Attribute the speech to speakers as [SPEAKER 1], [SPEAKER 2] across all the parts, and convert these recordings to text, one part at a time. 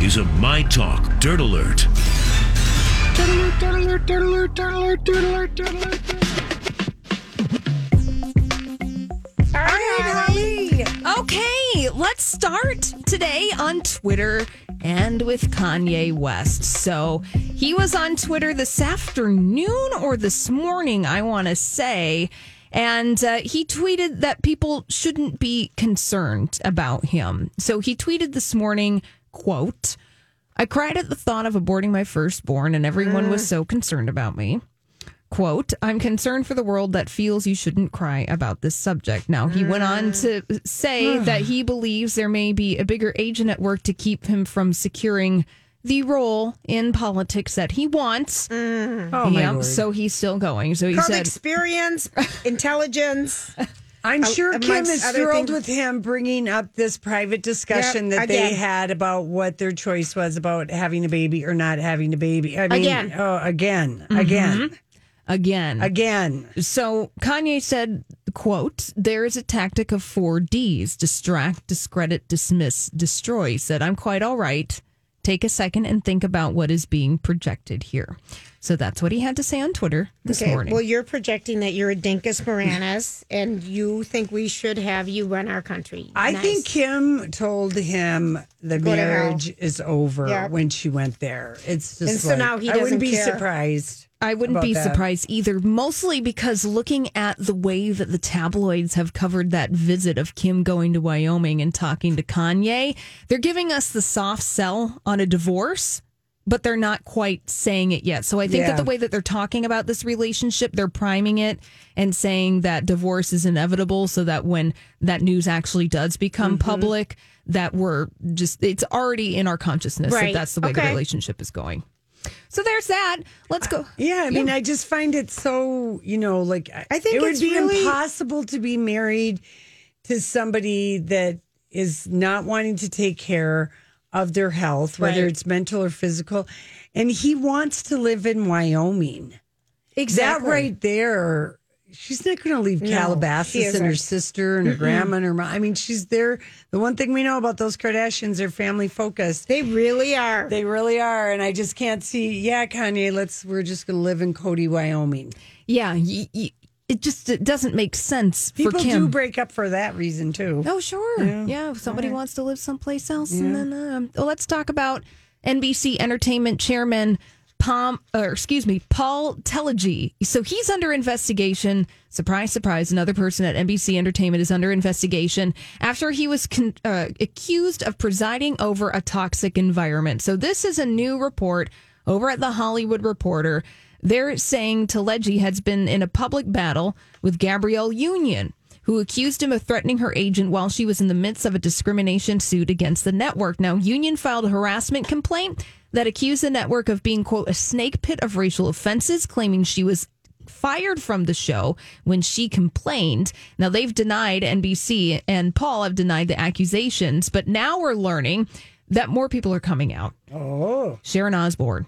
[SPEAKER 1] Is a My Talk Dirt Alert.
[SPEAKER 2] Okay, let's start today on Twitter and with Kanye West. So he was on Twitter this afternoon or this morning, I want to say. And uh, he tweeted that people shouldn't be concerned about him. So he tweeted this morning, quote, I cried at the thought of aborting my firstborn, and everyone was so concerned about me. Quote, I'm concerned for the world that feels you shouldn't cry about this subject. Now, he went on mm. to say that he believes there may be a bigger agent at work to keep him from securing the role in politics that he wants. Mm.
[SPEAKER 3] Oh, my
[SPEAKER 2] Yep,
[SPEAKER 3] Lord.
[SPEAKER 2] so he's still going. So he
[SPEAKER 3] Called
[SPEAKER 2] said,
[SPEAKER 3] experience, intelligence.
[SPEAKER 4] I'm
[SPEAKER 3] Uh,
[SPEAKER 4] sure Kim is thrilled
[SPEAKER 3] things.
[SPEAKER 4] with him bringing up this private discussion
[SPEAKER 3] Yep,
[SPEAKER 4] that they had about what their choice was about having a baby or not having a baby. I mean,
[SPEAKER 3] Again.
[SPEAKER 4] oh, again,
[SPEAKER 2] Mm-hmm.
[SPEAKER 4] again,
[SPEAKER 2] again.
[SPEAKER 4] again.
[SPEAKER 2] So Kanye said, quote, there is a tactic of four Ds distract, discredit, dismiss, destroy. He said, I'm quite all right. Take a second and think about what is being projected here. So that's what he had to say on Twitter this
[SPEAKER 3] Okay,
[SPEAKER 2] morning.
[SPEAKER 3] well, you're projecting that you're a Dinkus Moranis and you think we should have you run our country.
[SPEAKER 4] I
[SPEAKER 3] Nice.
[SPEAKER 4] think Kim told him the
[SPEAKER 3] Go
[SPEAKER 4] marriage is over
[SPEAKER 3] Yep.
[SPEAKER 4] when she went there. It's just
[SPEAKER 3] And so
[SPEAKER 4] like-
[SPEAKER 3] now he
[SPEAKER 4] I wouldn't be
[SPEAKER 3] care.
[SPEAKER 4] surprised.
[SPEAKER 2] I wouldn't be
[SPEAKER 4] that.
[SPEAKER 2] surprised either, mostly because looking at the way that the tabloids have covered that visit of Kim going to Wyoming and talking to Kanye, they're giving us the soft sell on a divorce, but they're not quite saying it yet. So I think
[SPEAKER 4] Yeah.
[SPEAKER 2] that the way that they're talking about this relationship, they're priming it and saying that divorce is inevitable so that when that news actually does become
[SPEAKER 3] Mm-hmm.
[SPEAKER 2] public, that we're just, it's already in our consciousness
[SPEAKER 3] Right.
[SPEAKER 2] that that's the way the relationship is going. So there's that. Let's go.
[SPEAKER 4] Yeah, I mean, I just find it so, you know, like
[SPEAKER 3] I think
[SPEAKER 4] it would be
[SPEAKER 3] really-
[SPEAKER 4] impossible to be married to somebody that is not wanting to take care of their health, whether
[SPEAKER 3] Right.
[SPEAKER 4] it's mental or physical. And he wants to live in Wyoming.
[SPEAKER 3] exactly.
[SPEAKER 4] That right there, she's not going to leave
[SPEAKER 3] No,
[SPEAKER 4] Calabasas and her sister and her grandma and her mom. I mean, she's there. The one thing we know about those Kardashians, they're family focused.
[SPEAKER 3] They really are.
[SPEAKER 4] They really are, and I just can't see. Yeah, Kanye, let's. We're just going to live in Cody, Wyoming.
[SPEAKER 2] Yeah, y- y- it just it doesn't make sense
[SPEAKER 4] People
[SPEAKER 2] for Kim.
[SPEAKER 4] do break up for that reason too.
[SPEAKER 2] oh, sure. Yeah, if somebody wants to live someplace else, and then um, well, let's talk about NBC Entertainment Chairman Pom, or excuse me, Paul Telegdy. So he's under investigation. Surprise, surprise! Another person at NBC Entertainment is under investigation after he was con- uh, accused of presiding over a toxic environment. So this is a new report over at the Hollywood Reporter. They're saying Telegdy has been in a public battle with Gabrielle Union, who accused him of threatening her agent while she was in the midst of a discrimination suit against the network. Now, Union filed a harassment complaint that accused the network of being, quote, a snake pit of racial offenses, claiming she was fired from the show when she complained. Now, they've denied NBC and Paul have denied the accusations, but now we're learning that more people are coming out.
[SPEAKER 4] Oh,
[SPEAKER 2] Sharon Osbourne.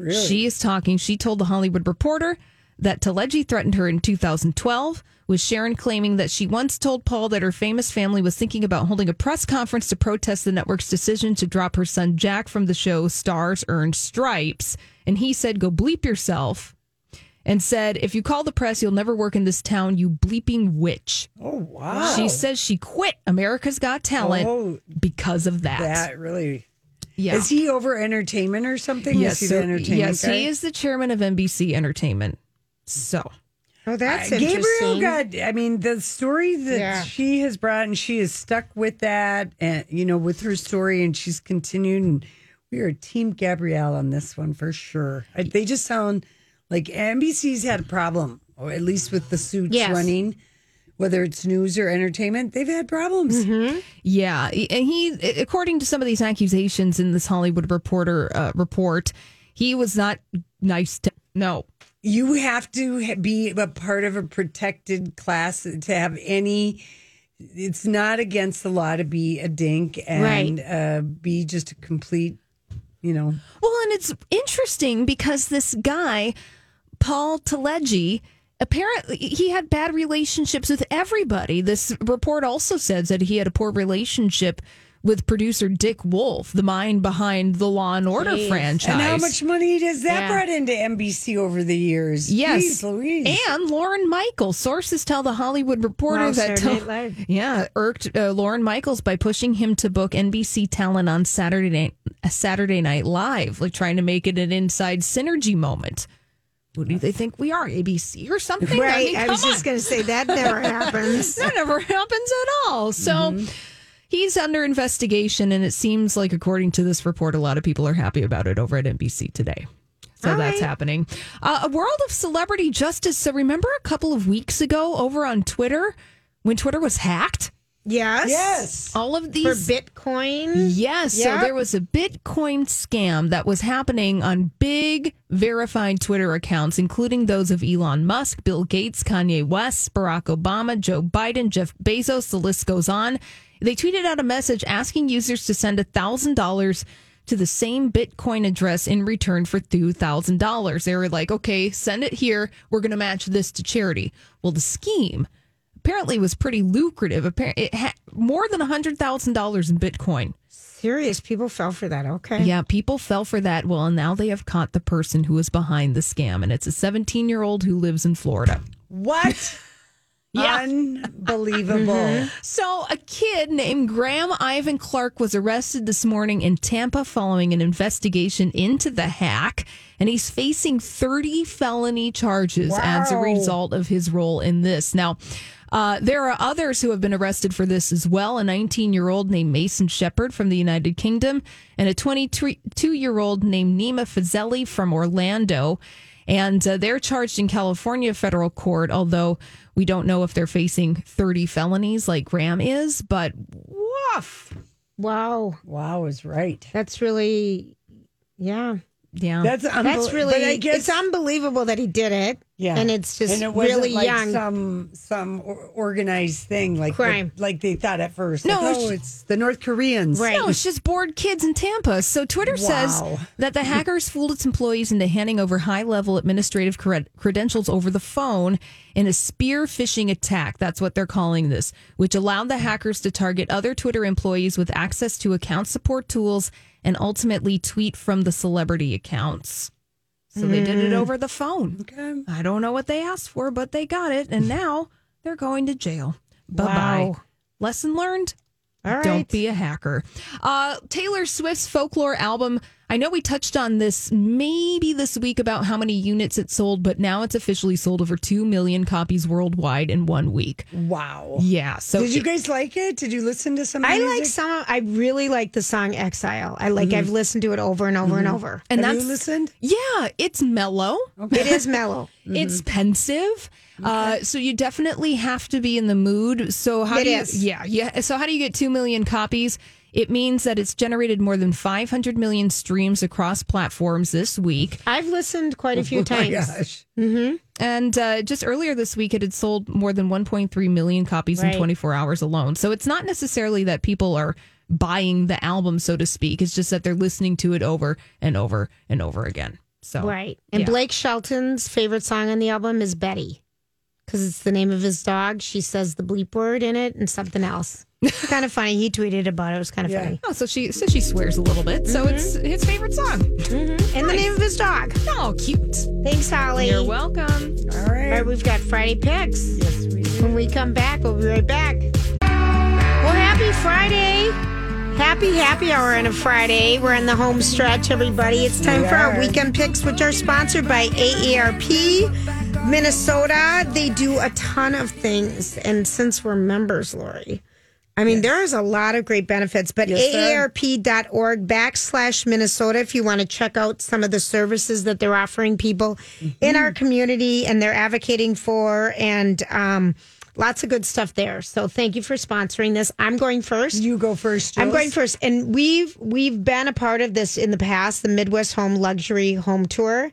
[SPEAKER 4] Really?
[SPEAKER 2] She is talking. She told the Hollywood Reporter that Telegdy threatened her in 2012, with Sharon claiming that she once told Paul that her famous family was thinking about holding a press conference to protest the network's decision to drop her son Jack from the show Stars Earned Stripes. And he said, Go bleep yourself. and said, If you call the press, you'll never work in this town, you bleeping witch.
[SPEAKER 4] Oh wow.
[SPEAKER 2] She says she quit America's Got Talent
[SPEAKER 4] Oh,
[SPEAKER 2] because of that.
[SPEAKER 4] that really.
[SPEAKER 2] Yeah.
[SPEAKER 4] Is he over entertainment or something?
[SPEAKER 2] yes,
[SPEAKER 4] is he
[SPEAKER 2] so- yes,
[SPEAKER 4] guy?
[SPEAKER 2] he is the chairman of NBC Entertainment. So,
[SPEAKER 3] Oh, that's
[SPEAKER 4] Uh,
[SPEAKER 3] interesting.
[SPEAKER 4] Gabriel got. I mean, the story that
[SPEAKER 3] Yeah.
[SPEAKER 4] she has brought, and she is stuck with that, and you know, with her story, and she's continued. And we are Team Gabrielle on this one for sure. They just sound like NBC's had a problem, or at least with the suits
[SPEAKER 3] Yes.
[SPEAKER 4] running, whether it's news or entertainment. They've had problems.
[SPEAKER 2] yeah, and he, according to some of these accusations in this Hollywood Reporter uh, report, he was not nice to. No,
[SPEAKER 4] You have to be a part of a protected class to have any. It's not against the law to be a dink and uh, be just a complete, you know.
[SPEAKER 2] Well, and it's interesting because this guy, Paul Telegdy, apparently he had bad relationships with everybody. This report also says that he had a poor relationship with producer Dick Wolf, the mind behind the Law and Order franchise.
[SPEAKER 4] And how much money does that
[SPEAKER 3] Yeah.
[SPEAKER 4] brought into NBC over the years?
[SPEAKER 2] Yes,
[SPEAKER 4] Jeez Louise.
[SPEAKER 2] and Lorne Michaels. Sources tell the Hollywood Reporter
[SPEAKER 3] Wow,
[SPEAKER 2] that yeah irked uh, Lorne Michaels by pushing him to book NBC talent on Saturday night, Saturday Night Live, like trying to make it an inside synergy moment. What do they think we are, ABC or something?
[SPEAKER 3] Right.
[SPEAKER 2] mean,
[SPEAKER 3] I, was just going to say that never happens.
[SPEAKER 2] that never happens at all. So. He's under investigation, and it seems like, according to this report, a lot of people are happy about it over at NBC today. So
[SPEAKER 3] All
[SPEAKER 2] that's
[SPEAKER 3] right.
[SPEAKER 2] happening. Uh, a world of celebrity justice. So remember a couple of weeks ago over on Twitter when Twitter was hacked?
[SPEAKER 3] Yes.
[SPEAKER 4] yes.
[SPEAKER 2] All of
[SPEAKER 3] For
[SPEAKER 2] these
[SPEAKER 3] Bitcoin.
[SPEAKER 2] Yes.
[SPEAKER 3] Yep.
[SPEAKER 2] So there was a Bitcoin scam that was happening on big verified Twitter accounts, including those of Elon Musk, Bill Gates, Kanye West, Barack Obama, Joe Biden, Jeff Bezos. The list goes on. They tweeted out a message asking users to send $1,000 to the same Bitcoin address in return for $2,000. They were like, okay, send it here. We're going to match this to charity. Well, the scheme apparently was pretty lucrative. Apparently, it had more than $100,000 in Bitcoin.
[SPEAKER 3] Serious people fell for that. Okay.
[SPEAKER 2] Yeah, people fell for that. Well, and now they have caught the person who was behind the scam, and it's a 17 year old who lives in Florida.
[SPEAKER 4] What?
[SPEAKER 2] Yeah.
[SPEAKER 4] Unbelievable. Mm-hmm.
[SPEAKER 2] So, a kid named Graham Ivan Clark was arrested this morning in Tampa following an investigation into the hack, and he's facing 30 felony charges as a result of his role in this. Now, uh, there are others who have been arrested for this as well. A 19 year old named Mason Shepard from the United Kingdom, and a 22 year old named Nima Fazeli from Orlando. And uh, they're charged in California federal court, although we don't know if they're facing 30 felonies like Graham is. But woof.
[SPEAKER 3] Wow.
[SPEAKER 4] wow, is right.
[SPEAKER 3] That's really, yeah.
[SPEAKER 2] Yeah.
[SPEAKER 4] That's unbel-
[SPEAKER 3] That's really,
[SPEAKER 4] But I guess,
[SPEAKER 3] it's unbelievable that he did it.
[SPEAKER 4] Yeah,
[SPEAKER 3] And it's just
[SPEAKER 4] and it wasn't
[SPEAKER 3] really
[SPEAKER 4] like
[SPEAKER 3] young.
[SPEAKER 4] Some some organized thing like
[SPEAKER 3] Crime.
[SPEAKER 4] like they thought at first.
[SPEAKER 2] No,
[SPEAKER 4] Like,
[SPEAKER 2] it's-
[SPEAKER 4] oh, it's the North Koreans.
[SPEAKER 3] Right.
[SPEAKER 2] No, it's just bored kids in Tampa. So Twitter says that the hackers fooled its employees into handing over high level administrative cred- credentials over the phone in a spear phishing attack. That's what they're calling this, which allowed the hackers to target other Twitter employees with access to account support tools and ultimately tweet from the celebrity accounts. So they did it over the phone.
[SPEAKER 4] Okay.
[SPEAKER 2] I don't know what they asked for, but they got it. And now they're going to jail. Bye bye.
[SPEAKER 3] Wow.
[SPEAKER 2] Lesson learned.
[SPEAKER 3] All right.
[SPEAKER 2] Don't be a hacker. Uh, Taylor Swift's folklore album. I know we touched on this maybe this week about how many units it sold, but now it's officially sold over 2 million copies worldwide in one week.
[SPEAKER 4] Wow.
[SPEAKER 2] Yeah. So
[SPEAKER 4] Did you
[SPEAKER 2] it-
[SPEAKER 4] guys like it? Did you listen to some? of the
[SPEAKER 3] I like some. I really like the song "Exile." I like. I've mm-hmm. listened to it over and over and mm-hmm. over.
[SPEAKER 2] and
[SPEAKER 4] Have
[SPEAKER 2] that's
[SPEAKER 4] you listened?
[SPEAKER 2] Yeah, it's mellow.
[SPEAKER 3] It is mellow. Mm-hmm.
[SPEAKER 2] It's pensive. Uh, so you definitely have to be in the mood. So how
[SPEAKER 3] It
[SPEAKER 2] do you?
[SPEAKER 3] is.
[SPEAKER 2] Yeah, yeah. So how do you get two million copies? It means that it's generated more than 500 million streams across platforms this week.
[SPEAKER 3] I've listened quite a few
[SPEAKER 4] Oh my
[SPEAKER 3] times.
[SPEAKER 4] gosh.
[SPEAKER 2] And uh, just earlier this week, it had sold more than 1.3 million copies in 24 hours alone. So it's not necessarily that people are buying the album, so to speak. It's just that they're listening to it over and over and over again. So
[SPEAKER 3] Right. And
[SPEAKER 2] yeah.
[SPEAKER 3] Blake Shelton's favorite song on the album is Betty because it's the name of his dog. She says the bleep word in it and something else. kind of funny. He tweeted about it. It was kind of
[SPEAKER 4] Yeah.
[SPEAKER 3] funny.
[SPEAKER 2] Oh, so she so she swears a little bit. So mm-hmm. it's his favorite song. Mm-hmm.
[SPEAKER 3] And the name of his dog.
[SPEAKER 2] Oh, cute.
[SPEAKER 3] Thanks, Holly.
[SPEAKER 2] You're welcome.
[SPEAKER 4] All
[SPEAKER 3] All
[SPEAKER 4] right.
[SPEAKER 3] right, we've got Friday picks.
[SPEAKER 4] Yes, we do.
[SPEAKER 3] When we come back, we'll be right back. Well, happy Friday. Happy happy hour on a Friday. We're in the home stretch, everybody. It's time for our weekend picks, which are sponsored by AARP Minnesota. They do a ton of things. And since we're members, Lori, I mean, there's a lot of great benefits, but
[SPEAKER 4] Yes,
[SPEAKER 3] aarp.org backslash Minnesota if you want to check out some of the services that they're offering people in our community and they're advocating for and um, lots of good stuff there. So thank you for sponsoring this. I'm going first.
[SPEAKER 4] You go first.
[SPEAKER 3] I'm going first, and we've we've been a part of this in the past, the Midwest Home Luxury Home Tour,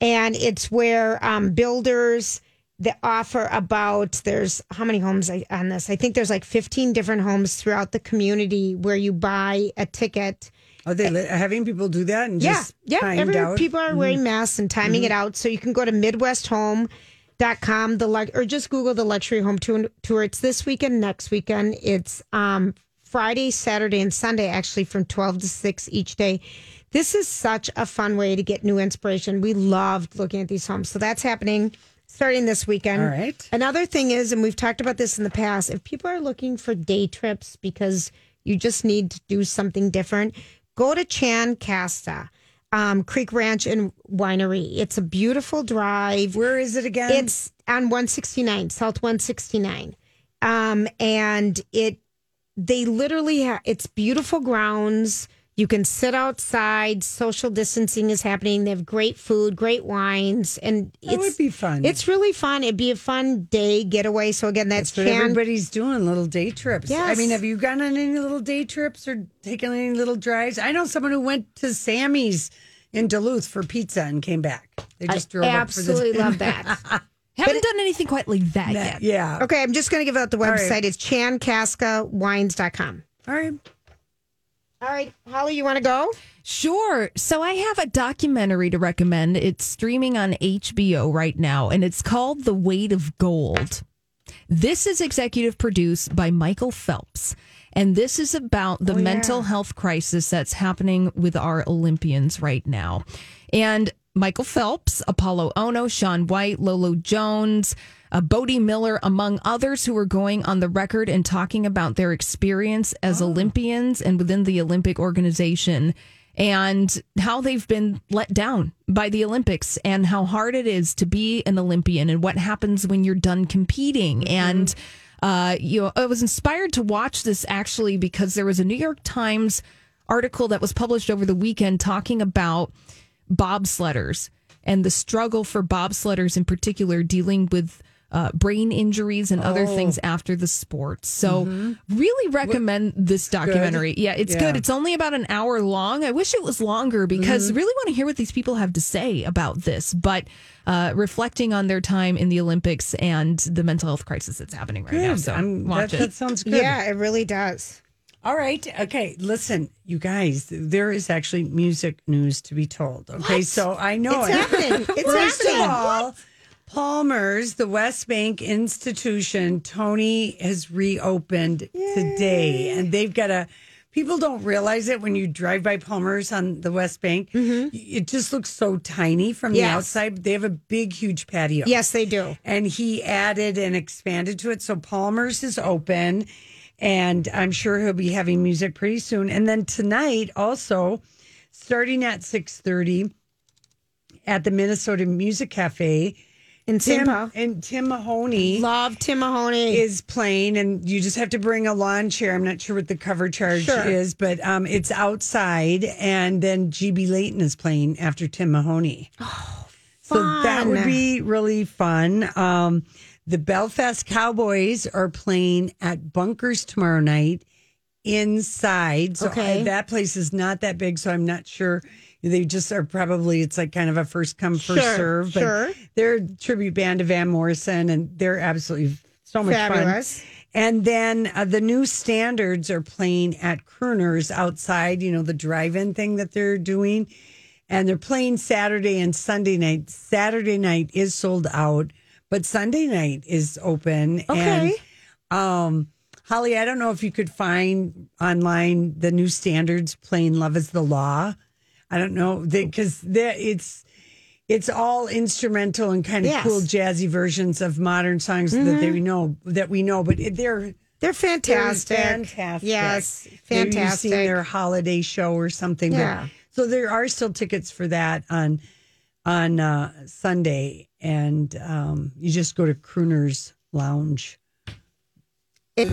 [SPEAKER 3] and it's where um, builders that offer about there's how many homes on this? I think there's like 15 different homes throughout the community where you buy a ticket.
[SPEAKER 4] Are they having people do that and
[SPEAKER 3] Yeah,
[SPEAKER 4] just
[SPEAKER 3] yeah. Every,
[SPEAKER 4] out?
[SPEAKER 3] people are wearing masks and timing it out, so you can go to MidwestHome.com the or just Google the luxury home tour. tour. It's this weekend, next weekend. It's um, Friday, Saturday, and Sunday, actually from 12 to 6 each day. This is such a fun way to get new inspiration. We loved looking at these homes. So that's happening starting this weekend.
[SPEAKER 4] All right.
[SPEAKER 3] Another thing is, and we've talked about this in the past, if people are looking for day trips because you just need to do something different, go to Chankaska, um, Creek Ranch and Winery. It's a beautiful drive.
[SPEAKER 4] Where is it again?
[SPEAKER 3] It's on 169, South 169. Um, and it, they literally have, it's beautiful grounds. You can sit outside. Social distancing is happening. They have great food, great wines, and
[SPEAKER 4] it would be fun.
[SPEAKER 3] It's really fun. It'd be a fun day getaway. So again, that's,
[SPEAKER 4] That's what
[SPEAKER 3] Chan.
[SPEAKER 4] everybody's doing, little day trips. I mean, have you gone on any little day trips or taken any little drives? I know someone who went to Sammy's in Duluth for pizza and came back. They just drove up for
[SPEAKER 3] Absolutely love that.
[SPEAKER 2] Haven't done anything quite like that yet.
[SPEAKER 4] Yeah.
[SPEAKER 3] Okay, I'm just going to give out the
[SPEAKER 4] right.
[SPEAKER 3] website. It's chankaskawines.com.
[SPEAKER 4] All right.
[SPEAKER 3] All right, Holly, you want to go?
[SPEAKER 2] Sure. So I have a documentary to recommend. It's streaming on HBO right now, and it's called The Weight of Gold. This is executive produced by Michael Phelps, and this is about the oh, mental health crisis that's happening with our Olympians right now. And Michael Phelps, Apolo Ohno, Shaun White, Lolo Jones, uh, Bode Miller, among others who are going on the record and talking about their experience as Olympians and within the Olympic organization and how they've been let down by the Olympics and how hard it is to be an Olympian and what happens when you're done competing. And, uh, you know, I was inspired to watch this actually because there was a New York Times article that was published over the weekend talking about bobsledders and the struggle for bobsledders in particular dealing with uh, brain injuries and other things after the sport. So, really recommend this documentary. Yeah, it's
[SPEAKER 4] Yeah.
[SPEAKER 2] good. It's only about an hour long. I wish it was longer because really want to hear what these people have to say about this. But uh, reflecting on their time in the Olympics and the mental health crisis that's happening right now.
[SPEAKER 4] Good.
[SPEAKER 2] So,
[SPEAKER 4] I'm-
[SPEAKER 2] watch
[SPEAKER 4] that,
[SPEAKER 2] it.
[SPEAKER 4] that sounds good.
[SPEAKER 3] Yeah, it really does.
[SPEAKER 4] All right. Okay. Listen, you guys, there is actually music news to be told. Okay. So I know
[SPEAKER 3] It's
[SPEAKER 4] it.
[SPEAKER 3] happening. It's
[SPEAKER 4] First
[SPEAKER 3] happening.
[SPEAKER 4] of all, Palmer's, the West Bank Institution, Tony has reopened today, and they've got a. People don't realize it when you drive by Palmer's on the West Bank. It just looks so tiny from the
[SPEAKER 3] Mm-hmm.
[SPEAKER 4] Outside. They have a big, huge patio.
[SPEAKER 3] Yes, they do.
[SPEAKER 4] And he added and expanded to it. So Palmer's is open, and I'm sure he'll be having music pretty soon. And then tonight, also starting at six thirty, at the Minnesota Music Cafe,
[SPEAKER 3] In
[SPEAKER 4] Tim and Tim Mahoney
[SPEAKER 3] Love Tim Mahoney.
[SPEAKER 4] is playing, and you just have to bring a lawn chair. I'm not sure what the cover charge
[SPEAKER 3] Sure.
[SPEAKER 4] is, but um, it's outside. And then GB Leighton is playing after Tim Mahoney. Oh, so that would be really fun. Um, the Belfast Cowboys are playing at Bunkers tomorrow night inside. So
[SPEAKER 3] Okay.
[SPEAKER 4] I- that place is not that big, so I'm not sure. They just are probably it's like kind of a first come first
[SPEAKER 3] Sure,
[SPEAKER 4] serve. But
[SPEAKER 3] sure.
[SPEAKER 4] they're a tribute band to Van Morrison, and they're absolutely so much
[SPEAKER 3] Fabulous.
[SPEAKER 4] fun. And then uh, the new standards are playing at Crooner's outside. You know the drive-in thing that they're doing, and they're playing Saturday and Sunday night. Saturday night is sold out, but Sunday night is open.
[SPEAKER 3] Okay.
[SPEAKER 4] And, um, Holly, I don't know if you could find online the new standards playing "Love Is the Law." I don't know because that it's it's all instrumental and kind of
[SPEAKER 3] Yes.
[SPEAKER 4] cool jazzy versions of modern songs that they know that we know, but they're
[SPEAKER 3] They're
[SPEAKER 4] they're
[SPEAKER 3] fantastic.
[SPEAKER 4] fantastic.
[SPEAKER 3] Yes, fantastic.
[SPEAKER 4] seen their holiday show or something. but-
[SPEAKER 3] Yeah.
[SPEAKER 4] so there are still tickets for that on on uh, Sunday, and um, you just go to Crooner's Lounge.
[SPEAKER 3] It-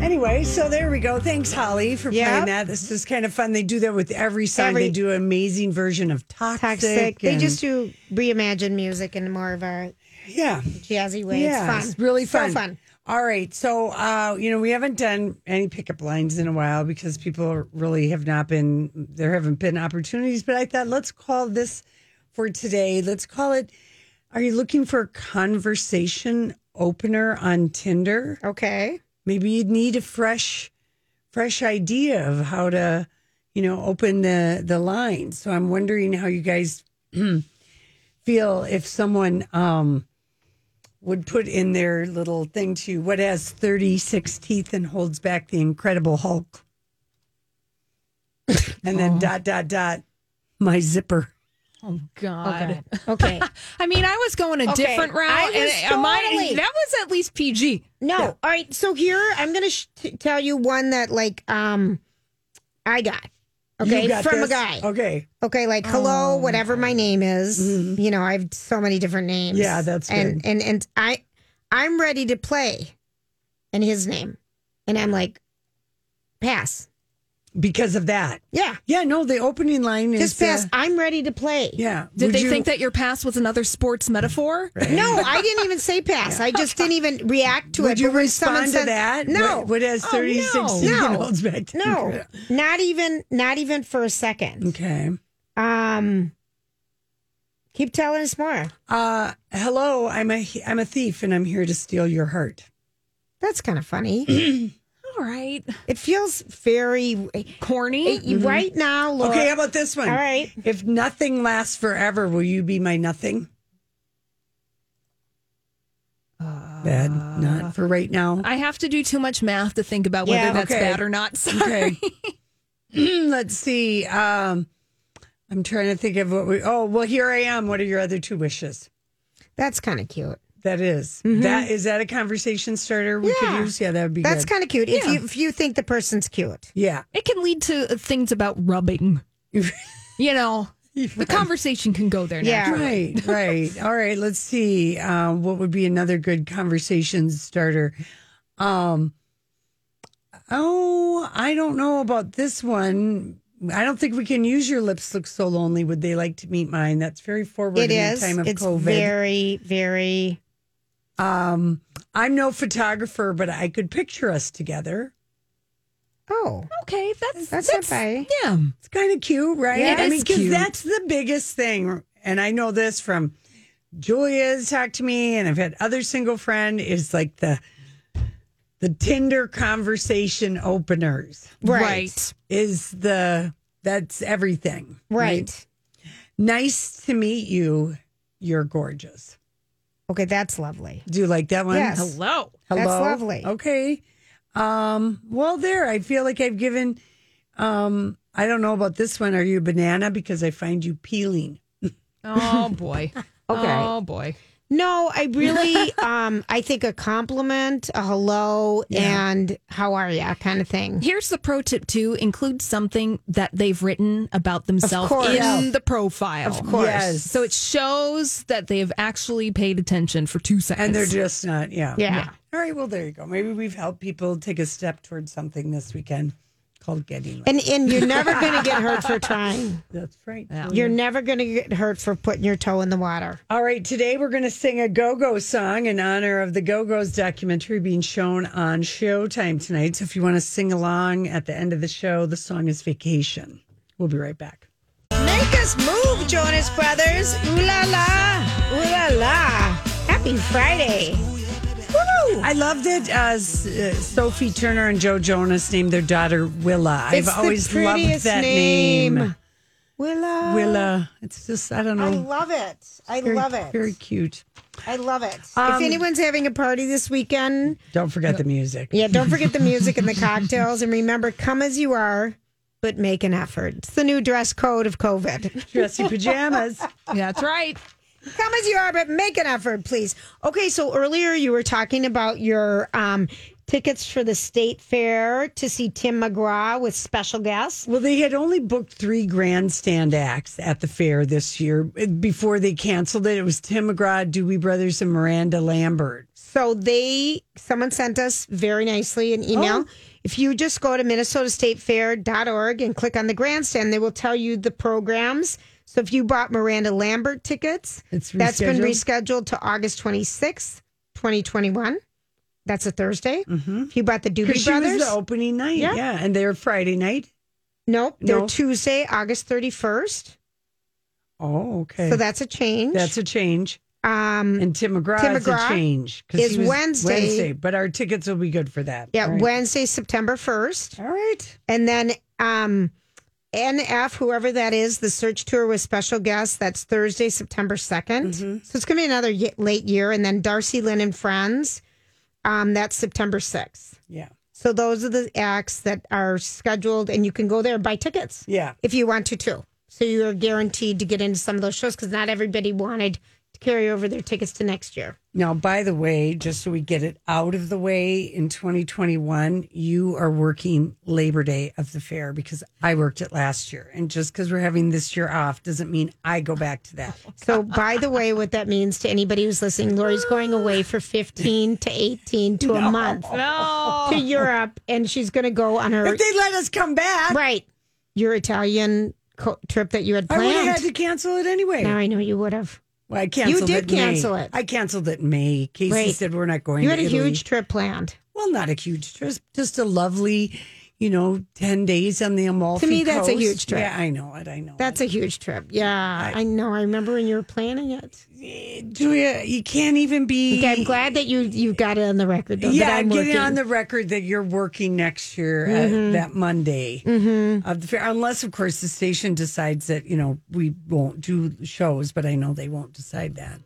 [SPEAKER 4] Anyway, so there we go. Thanks, Holly, for
[SPEAKER 3] Yep.
[SPEAKER 4] playing that. This is kind of fun. They do that with every song.
[SPEAKER 3] Every-
[SPEAKER 4] they do an amazing version of Toxic.
[SPEAKER 3] Toxic. They
[SPEAKER 4] and-
[SPEAKER 3] just do reimagine music in more of a
[SPEAKER 4] yeah,
[SPEAKER 3] jazzy way.
[SPEAKER 4] yeah,
[SPEAKER 3] it's fun.
[SPEAKER 4] really
[SPEAKER 3] So
[SPEAKER 4] fun.
[SPEAKER 3] fun.
[SPEAKER 4] All right, so uh, you know we haven't done any pickup lines in a while because people really have not been. There haven't been opportunities, but I thought let's call this for today. Let's call it. Are you looking for a conversation opener on Tinder?
[SPEAKER 3] Okay.
[SPEAKER 4] Maybe you'd need a fresh fresh idea of how to you know open the the line. So i'm wondering how you guys feel if someone um would put in their little thing to what has 36 teeth and holds back the incredible hulk? And then dot dot dot my zipper
[SPEAKER 2] Oh God.
[SPEAKER 3] Okay.
[SPEAKER 2] I mean, I was going a
[SPEAKER 3] Okay,
[SPEAKER 2] different route.
[SPEAKER 3] I was
[SPEAKER 2] and am I- that was at least PG.
[SPEAKER 3] No. All right. So here I'm going to sh- tell you one that like um I got. Okay,
[SPEAKER 4] You got
[SPEAKER 3] from
[SPEAKER 4] this?
[SPEAKER 3] a guy.
[SPEAKER 4] okay
[SPEAKER 3] Okay, like hello, whatever my name is. You know, I have so many different names.
[SPEAKER 4] Mm-hmm. Yeah, that's
[SPEAKER 3] and
[SPEAKER 4] good.
[SPEAKER 3] and and I I'm ready to play in his name, and I'm like, pass.
[SPEAKER 4] Because of that
[SPEAKER 3] Yeah,
[SPEAKER 4] yeah no the opening line is
[SPEAKER 3] just pass.
[SPEAKER 4] uh,
[SPEAKER 3] I'm ready to play.
[SPEAKER 4] yeah
[SPEAKER 2] Did
[SPEAKER 4] Would
[SPEAKER 2] they
[SPEAKER 4] you-
[SPEAKER 2] think that your pass was another sports metaphor?
[SPEAKER 3] No, I didn't even say pass. I just didn't even react to
[SPEAKER 4] Would
[SPEAKER 3] it.
[SPEAKER 4] you
[SPEAKER 3] But when someone
[SPEAKER 4] respond to
[SPEAKER 3] said-
[SPEAKER 4] that?
[SPEAKER 3] No,
[SPEAKER 4] What, what has 36
[SPEAKER 2] no.
[SPEAKER 4] teeth and
[SPEAKER 3] No.
[SPEAKER 4] back
[SPEAKER 3] no, not even, not even for a second.
[SPEAKER 4] Okay.
[SPEAKER 3] Um, keep telling us more.
[SPEAKER 4] Uh, hello, I'm a I'm a thief and I'm here to steal your heart.
[SPEAKER 3] That's kind of funny.
[SPEAKER 2] All right.
[SPEAKER 3] it feels very
[SPEAKER 2] Corny.
[SPEAKER 3] eh, right now. Laura,
[SPEAKER 4] Okay, how about this one?
[SPEAKER 3] All right.
[SPEAKER 4] If nothing lasts forever, will you be my nothing? Bad. Not for right now.
[SPEAKER 2] I have to do too much math to think about whether
[SPEAKER 3] Yeah,
[SPEAKER 2] that's
[SPEAKER 4] okay.
[SPEAKER 2] bad or not. Sorry.
[SPEAKER 4] Okay. Let's see. Um, I'm trying to think of what we. Oh, well, here I am. What are your other two wishes?
[SPEAKER 3] That's kind of cute.
[SPEAKER 4] That is- that is that a conversation starter we
[SPEAKER 3] Mm-hmm. Yeah.
[SPEAKER 4] could use? Yeah, that would be
[SPEAKER 3] That's
[SPEAKER 4] good.
[SPEAKER 3] kind of cute. If you if you think the person's cute.
[SPEAKER 4] yeah.
[SPEAKER 2] It can lead to things about rubbing. You know, the conversation can go there.
[SPEAKER 3] Yeah.
[SPEAKER 2] naturally.
[SPEAKER 4] Right, right. All right. Let's see. Um, what would be another good conversation starter? Um, oh, I don't know about this one. I don't think we can use your lips look so lonely. Would they like to meet mine? That's very forward
[SPEAKER 3] It
[SPEAKER 4] in
[SPEAKER 3] is.
[SPEAKER 4] the time of
[SPEAKER 3] It's
[SPEAKER 4] COVID.
[SPEAKER 3] very very.
[SPEAKER 4] Um, I'm no photographer, but I could picture us together.
[SPEAKER 3] Oh,
[SPEAKER 2] Okay, that's
[SPEAKER 3] That's not bad.
[SPEAKER 2] Yeah.
[SPEAKER 4] It's kind of cute, right?
[SPEAKER 3] Yeah,
[SPEAKER 4] I
[SPEAKER 3] it
[SPEAKER 4] mean,
[SPEAKER 2] is
[SPEAKER 4] because
[SPEAKER 2] cute.
[SPEAKER 4] that's the biggest thing. And I know this from Julia's talked to me, and I've had other single friend is like the the Tinder conversation openers
[SPEAKER 3] right,
[SPEAKER 4] is the that's everything.
[SPEAKER 3] right.
[SPEAKER 4] Nice to meet you. You're gorgeous.
[SPEAKER 3] Okay, that's lovely.
[SPEAKER 4] Do you like that one?
[SPEAKER 3] Yes.
[SPEAKER 2] Hello.
[SPEAKER 4] Hello.
[SPEAKER 3] That's lovely.
[SPEAKER 4] Okay. Um, well, there. I feel like I've given. Um, I don't know about this one. Are you a banana? Because I find you peeling.
[SPEAKER 2] Oh boy.
[SPEAKER 3] Okay.
[SPEAKER 2] Oh boy.
[SPEAKER 3] No, I really, um, I think a compliment, a hello, and how are you kind of thing.
[SPEAKER 2] Here's the pro tip too: include something that they've written about themselves in
[SPEAKER 3] Yeah.
[SPEAKER 2] the profile.
[SPEAKER 3] Of course.
[SPEAKER 4] Yes.
[SPEAKER 2] So it shows that they have actually paid attention for two seconds.
[SPEAKER 4] And they're just not, yeah.
[SPEAKER 3] Yeah.
[SPEAKER 4] All right. Well, there you go. Maybe we've helped people take a step towards something this weekend called getting. Laid.
[SPEAKER 3] And and you're never going to get hurt for trying.
[SPEAKER 4] That's right.
[SPEAKER 3] Oh, you're never going to get hurt for putting your toe in the water.
[SPEAKER 4] All right. Today we're going to sing a Go Go song in honor of the Go Go's documentary being shown on Showtime tonight. So if you want to sing along at the end of the show, the song is Vacation. We'll be right back.
[SPEAKER 3] Make us move, Jonas Brothers. Ooh la la. Ooh la la. Happy Friday. Woo!
[SPEAKER 4] I love that uh, S- uh, Sophie Turner and Joe Jonas named their daughter Willa.
[SPEAKER 3] It's
[SPEAKER 4] I've always loved
[SPEAKER 3] prettiest
[SPEAKER 4] that
[SPEAKER 3] name.
[SPEAKER 4] name.
[SPEAKER 3] Willa.
[SPEAKER 4] Willa. It's just I don't know.
[SPEAKER 3] I love it. I
[SPEAKER 4] very,
[SPEAKER 3] love it.
[SPEAKER 4] Very cute.
[SPEAKER 3] I love it.
[SPEAKER 4] Um,
[SPEAKER 3] if anyone's having a party this weekend,
[SPEAKER 4] Don't forget the music.
[SPEAKER 3] yeah, don't forget the music and the cocktails. And remember, come as you are, but make an effort. It's the new dress code of COVID.
[SPEAKER 4] Dressy pajamas.
[SPEAKER 2] That's right.
[SPEAKER 3] Come as you are, but make an effort, please. Okay, so earlier you were talking about your um, tickets for the state fair to see Tim McGraw with special guests.
[SPEAKER 4] Well, they had only booked three grandstand acts at the fair this year before they canceled it. It was Tim McGraw, Doobie Brothers, and Miranda Lambert.
[SPEAKER 3] So they, someone sent us very nicely an email.
[SPEAKER 4] Oh.
[SPEAKER 3] If you just go to minnesotastatefair.org and click on the grandstand, they will tell you the programs. So if you bought Miranda Lambert tickets, that's been
[SPEAKER 4] rescheduled?
[SPEAKER 3] to August 26th, 2021. That's a Thursday. If you bought the Doobie Brothers,
[SPEAKER 4] the opening night.
[SPEAKER 3] Yeah.
[SPEAKER 4] Yeah. And they're Friday night.
[SPEAKER 3] nope, they're
[SPEAKER 4] No.
[SPEAKER 3] Tuesday, August 31st.
[SPEAKER 4] Oh, okay.
[SPEAKER 3] So that's a change.
[SPEAKER 4] That's a change.
[SPEAKER 3] um,
[SPEAKER 4] And Tim McGraw,
[SPEAKER 3] Tim
[SPEAKER 4] is
[SPEAKER 3] McGraw
[SPEAKER 4] a change.
[SPEAKER 3] is Wednesday.
[SPEAKER 4] Wednesday. But our tickets will be good for that.
[SPEAKER 3] yeah,
[SPEAKER 4] right.
[SPEAKER 3] Wednesday, September 1st.
[SPEAKER 4] All right.
[SPEAKER 3] And then um, NF, whoever that is, the search tour with special guests, that's Thursday, September 2nd.
[SPEAKER 4] Mm-hmm.
[SPEAKER 3] So it's going to be another ye- late year. And then Darci Lynne and Friends, um, that's September 6th.
[SPEAKER 4] Yeah.
[SPEAKER 3] So those are the acts that are scheduled, and you can go there and buy tickets
[SPEAKER 4] Yeah.
[SPEAKER 3] if you want to, too. So you're guaranteed to get into some of those shows because not everybody wanted to carry over their tickets to next year.
[SPEAKER 4] Now, by the way, just so we get it out of the way, in 2021, you are working Labor Day of the fair because I worked it last year. And just because we're having this year off doesn't mean I go back to that.
[SPEAKER 3] So, by the way, what that means to anybody who's listening, Lori's going away for 15 to 18 to a month
[SPEAKER 2] No.
[SPEAKER 3] to Europe, and she's going to go on her
[SPEAKER 4] If they let us come back,
[SPEAKER 3] right your Italian co- trip that you had planned.
[SPEAKER 4] I would have
[SPEAKER 3] planned.
[SPEAKER 4] had to cancel it anyway.
[SPEAKER 3] now I know you would have.
[SPEAKER 4] Well, I canceled
[SPEAKER 3] did
[SPEAKER 4] it in May.
[SPEAKER 3] cancel it.
[SPEAKER 4] I canceled it in May. Casey
[SPEAKER 3] Right.
[SPEAKER 4] said we're not going
[SPEAKER 3] You
[SPEAKER 4] to
[SPEAKER 3] had a
[SPEAKER 4] Italy.
[SPEAKER 3] huge trip planned.
[SPEAKER 4] Well, not a huge trip, just a lovely, you know, 10 days on the Amalfi
[SPEAKER 3] To me, that's a huge trip.
[SPEAKER 4] Yeah, I know it. I know
[SPEAKER 3] That's a huge trip. Yeah, I, know. I remember when you were planning it.
[SPEAKER 4] it. Julia, you can't even be.
[SPEAKER 3] Okay, I'm glad that you you got it on the record. Though,
[SPEAKER 4] yeah,
[SPEAKER 3] that I'm
[SPEAKER 4] get
[SPEAKER 3] working.
[SPEAKER 4] it on the record that you're working next year
[SPEAKER 3] Mm-hmm.
[SPEAKER 4] at that Monday mm-hmm. of the fair, unless of course the station decides that you know we won't do shows. But I know they won't decide that.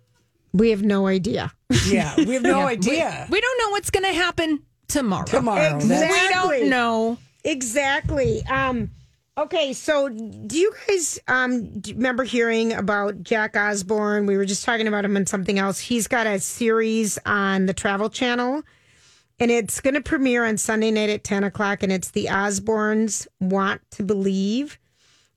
[SPEAKER 3] We have no idea.
[SPEAKER 4] Yeah, we have no idea.
[SPEAKER 2] We don't know what's going to happen tomorrow.
[SPEAKER 4] Tomorrow,
[SPEAKER 3] Exactly.
[SPEAKER 2] We don't know.
[SPEAKER 3] Exactly. Um, okay, so do you guys um, remember hearing about Jack Osbourne? We were just talking about him and something else. He's got a series on the Travel Channel, and it's going to premiere on Sunday night at 10 o'clock, and it's The Osbournes Want to Believe.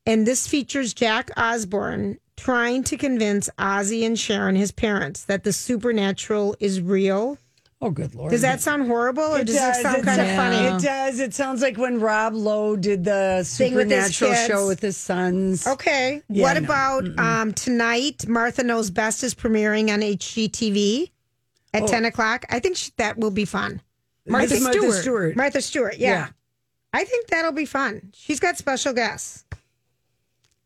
[SPEAKER 3] And this features Jack Osbourne trying to convince Ozzy and Sharon, his parents, that the supernatural is real.
[SPEAKER 4] Oh, good lord!
[SPEAKER 3] Does that sound horrible or does, it sound
[SPEAKER 4] It
[SPEAKER 3] kind of
[SPEAKER 4] sounds-
[SPEAKER 3] funny?
[SPEAKER 4] It does. It sounds like when Rob Lowe did the
[SPEAKER 3] Thing with his
[SPEAKER 4] supernatural
[SPEAKER 3] kids.
[SPEAKER 4] show with his sons.
[SPEAKER 3] Okay.
[SPEAKER 4] Yeah,
[SPEAKER 3] what
[SPEAKER 4] no.
[SPEAKER 3] about um, tonight? Martha Knows Best is premiering on HGTV at 10 o'clock. I think sh- that will be fun.
[SPEAKER 2] Martha
[SPEAKER 4] It's
[SPEAKER 2] Stewart.
[SPEAKER 4] Stewart.
[SPEAKER 3] Martha Stewart, yeah.
[SPEAKER 4] Yeah.
[SPEAKER 3] I think that'll be fun. She's got special guests.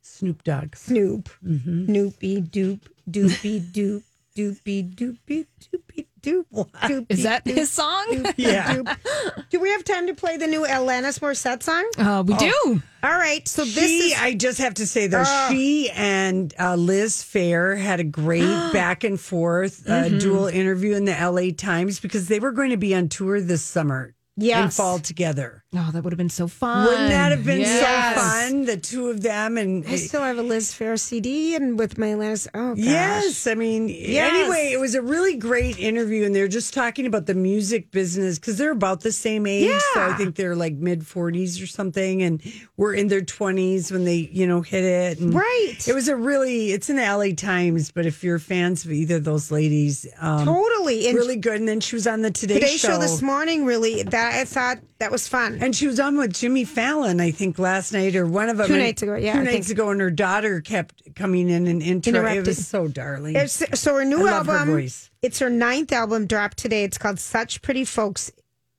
[SPEAKER 4] Snoop Dogg.
[SPEAKER 3] Snoop,
[SPEAKER 4] Mm-hmm.
[SPEAKER 3] Snoopy, Doop, Doopy, Doop, Doopy, Doopy, Doopy, Doop. Doopy,
[SPEAKER 2] Is that
[SPEAKER 3] Doop,
[SPEAKER 2] his song?
[SPEAKER 4] Yeah.
[SPEAKER 3] Doop. Do we have time to play the new Alanis Morissette song?
[SPEAKER 2] Uh, we do.
[SPEAKER 3] All right. So this
[SPEAKER 4] she,
[SPEAKER 3] is.
[SPEAKER 4] I just have to say though, she and uh, Liz Phair had a great back and forth uh,
[SPEAKER 3] Mm-hmm.
[SPEAKER 4] dual interview in the LA Times because they were going to be on tour this summer and
[SPEAKER 3] Yes.
[SPEAKER 4] fall together.
[SPEAKER 2] Oh, that would have been so fun.
[SPEAKER 4] Wouldn't that have been
[SPEAKER 2] Yes.
[SPEAKER 4] so fun? The two of them and
[SPEAKER 3] I still have a Liz Phair CD and with my Alanis. Oh, gosh.
[SPEAKER 4] Yes, I mean, anyway, it was a really great interview, and they're just talking about the music business because they're about the same age. Yeah. So I think they're like mid forties or something, and we're in their twenties when they, you know, hit it. And
[SPEAKER 3] Right.
[SPEAKER 4] It was a really, it's in the LA Times, but if you're fans of either of those ladies, um,
[SPEAKER 3] Totally. And
[SPEAKER 4] really good. And then she was on the Today,
[SPEAKER 3] Today show this morning really that I thought that was fun.
[SPEAKER 4] and she was on with Jimmy Fallon, I think, last night or one of them.
[SPEAKER 3] Two nights ago, yeah,
[SPEAKER 4] two
[SPEAKER 3] I
[SPEAKER 4] nights
[SPEAKER 3] think.
[SPEAKER 4] ago, and her daughter kept coming in and inter- It was so darling.
[SPEAKER 3] It's, so her new
[SPEAKER 4] her
[SPEAKER 3] album,
[SPEAKER 4] voice.
[SPEAKER 3] it's her ninth album dropped today. It's called Such Pretty Folks,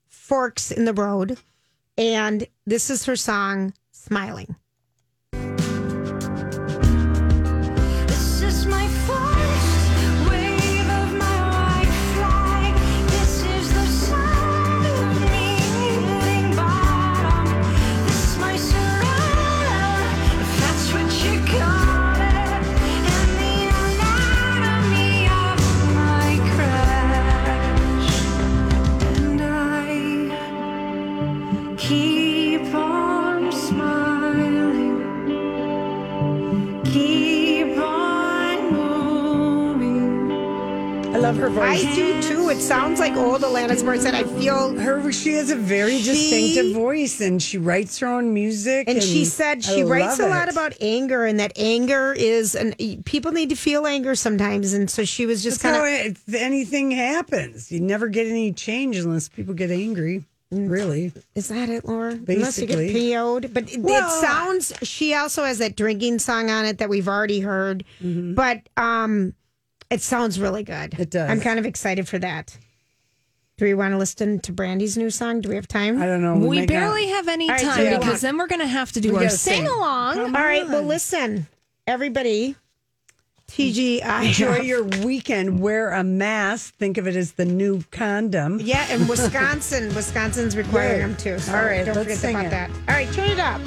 [SPEAKER 3] Forks in the Road, and this is her song Smiling.
[SPEAKER 4] Love her voice.
[SPEAKER 3] I do too. It sounds like old Alanis Morissette. I feel.
[SPEAKER 4] her she has a very
[SPEAKER 3] She-
[SPEAKER 4] distinctive voice and she writes her own music
[SPEAKER 3] And she said she
[SPEAKER 4] I
[SPEAKER 3] writes a lot
[SPEAKER 4] it.
[SPEAKER 3] about anger and that anger is, and people need to feel anger sometimes. And so she was just kind
[SPEAKER 4] how
[SPEAKER 3] of.
[SPEAKER 4] it, anything happens. You never get any change unless people get angry. Really,
[SPEAKER 3] Is that it, Laura? Unless you get
[SPEAKER 4] Basically.
[SPEAKER 3] PO'd. But it,
[SPEAKER 4] Well,
[SPEAKER 3] it sounds, she also has that drinking song on it that we've already heard. But um, it sounds really good.
[SPEAKER 4] It does.
[SPEAKER 3] I'm kind of excited for that. Do we want to listen to Brandy's new song? Do we have time?
[SPEAKER 4] I don't know.
[SPEAKER 2] We
[SPEAKER 4] might not-
[SPEAKER 2] barely have any
[SPEAKER 3] All right, so
[SPEAKER 2] time
[SPEAKER 3] you
[SPEAKER 2] because then we're going to have to do
[SPEAKER 4] We
[SPEAKER 2] our
[SPEAKER 4] sing.
[SPEAKER 2] sing along.
[SPEAKER 3] All right. Well, listen, everybody. TGI.
[SPEAKER 4] Uh, enjoy your weekend. Wear a mask. Think of it as the new condom.
[SPEAKER 3] Yeah, and Wisconsin. Wisconsin's requiring
[SPEAKER 4] Good.
[SPEAKER 3] them too. So
[SPEAKER 4] All right,
[SPEAKER 3] don't
[SPEAKER 4] let's
[SPEAKER 3] forget
[SPEAKER 4] sing
[SPEAKER 3] about
[SPEAKER 4] it.
[SPEAKER 3] that. All right, turn it up.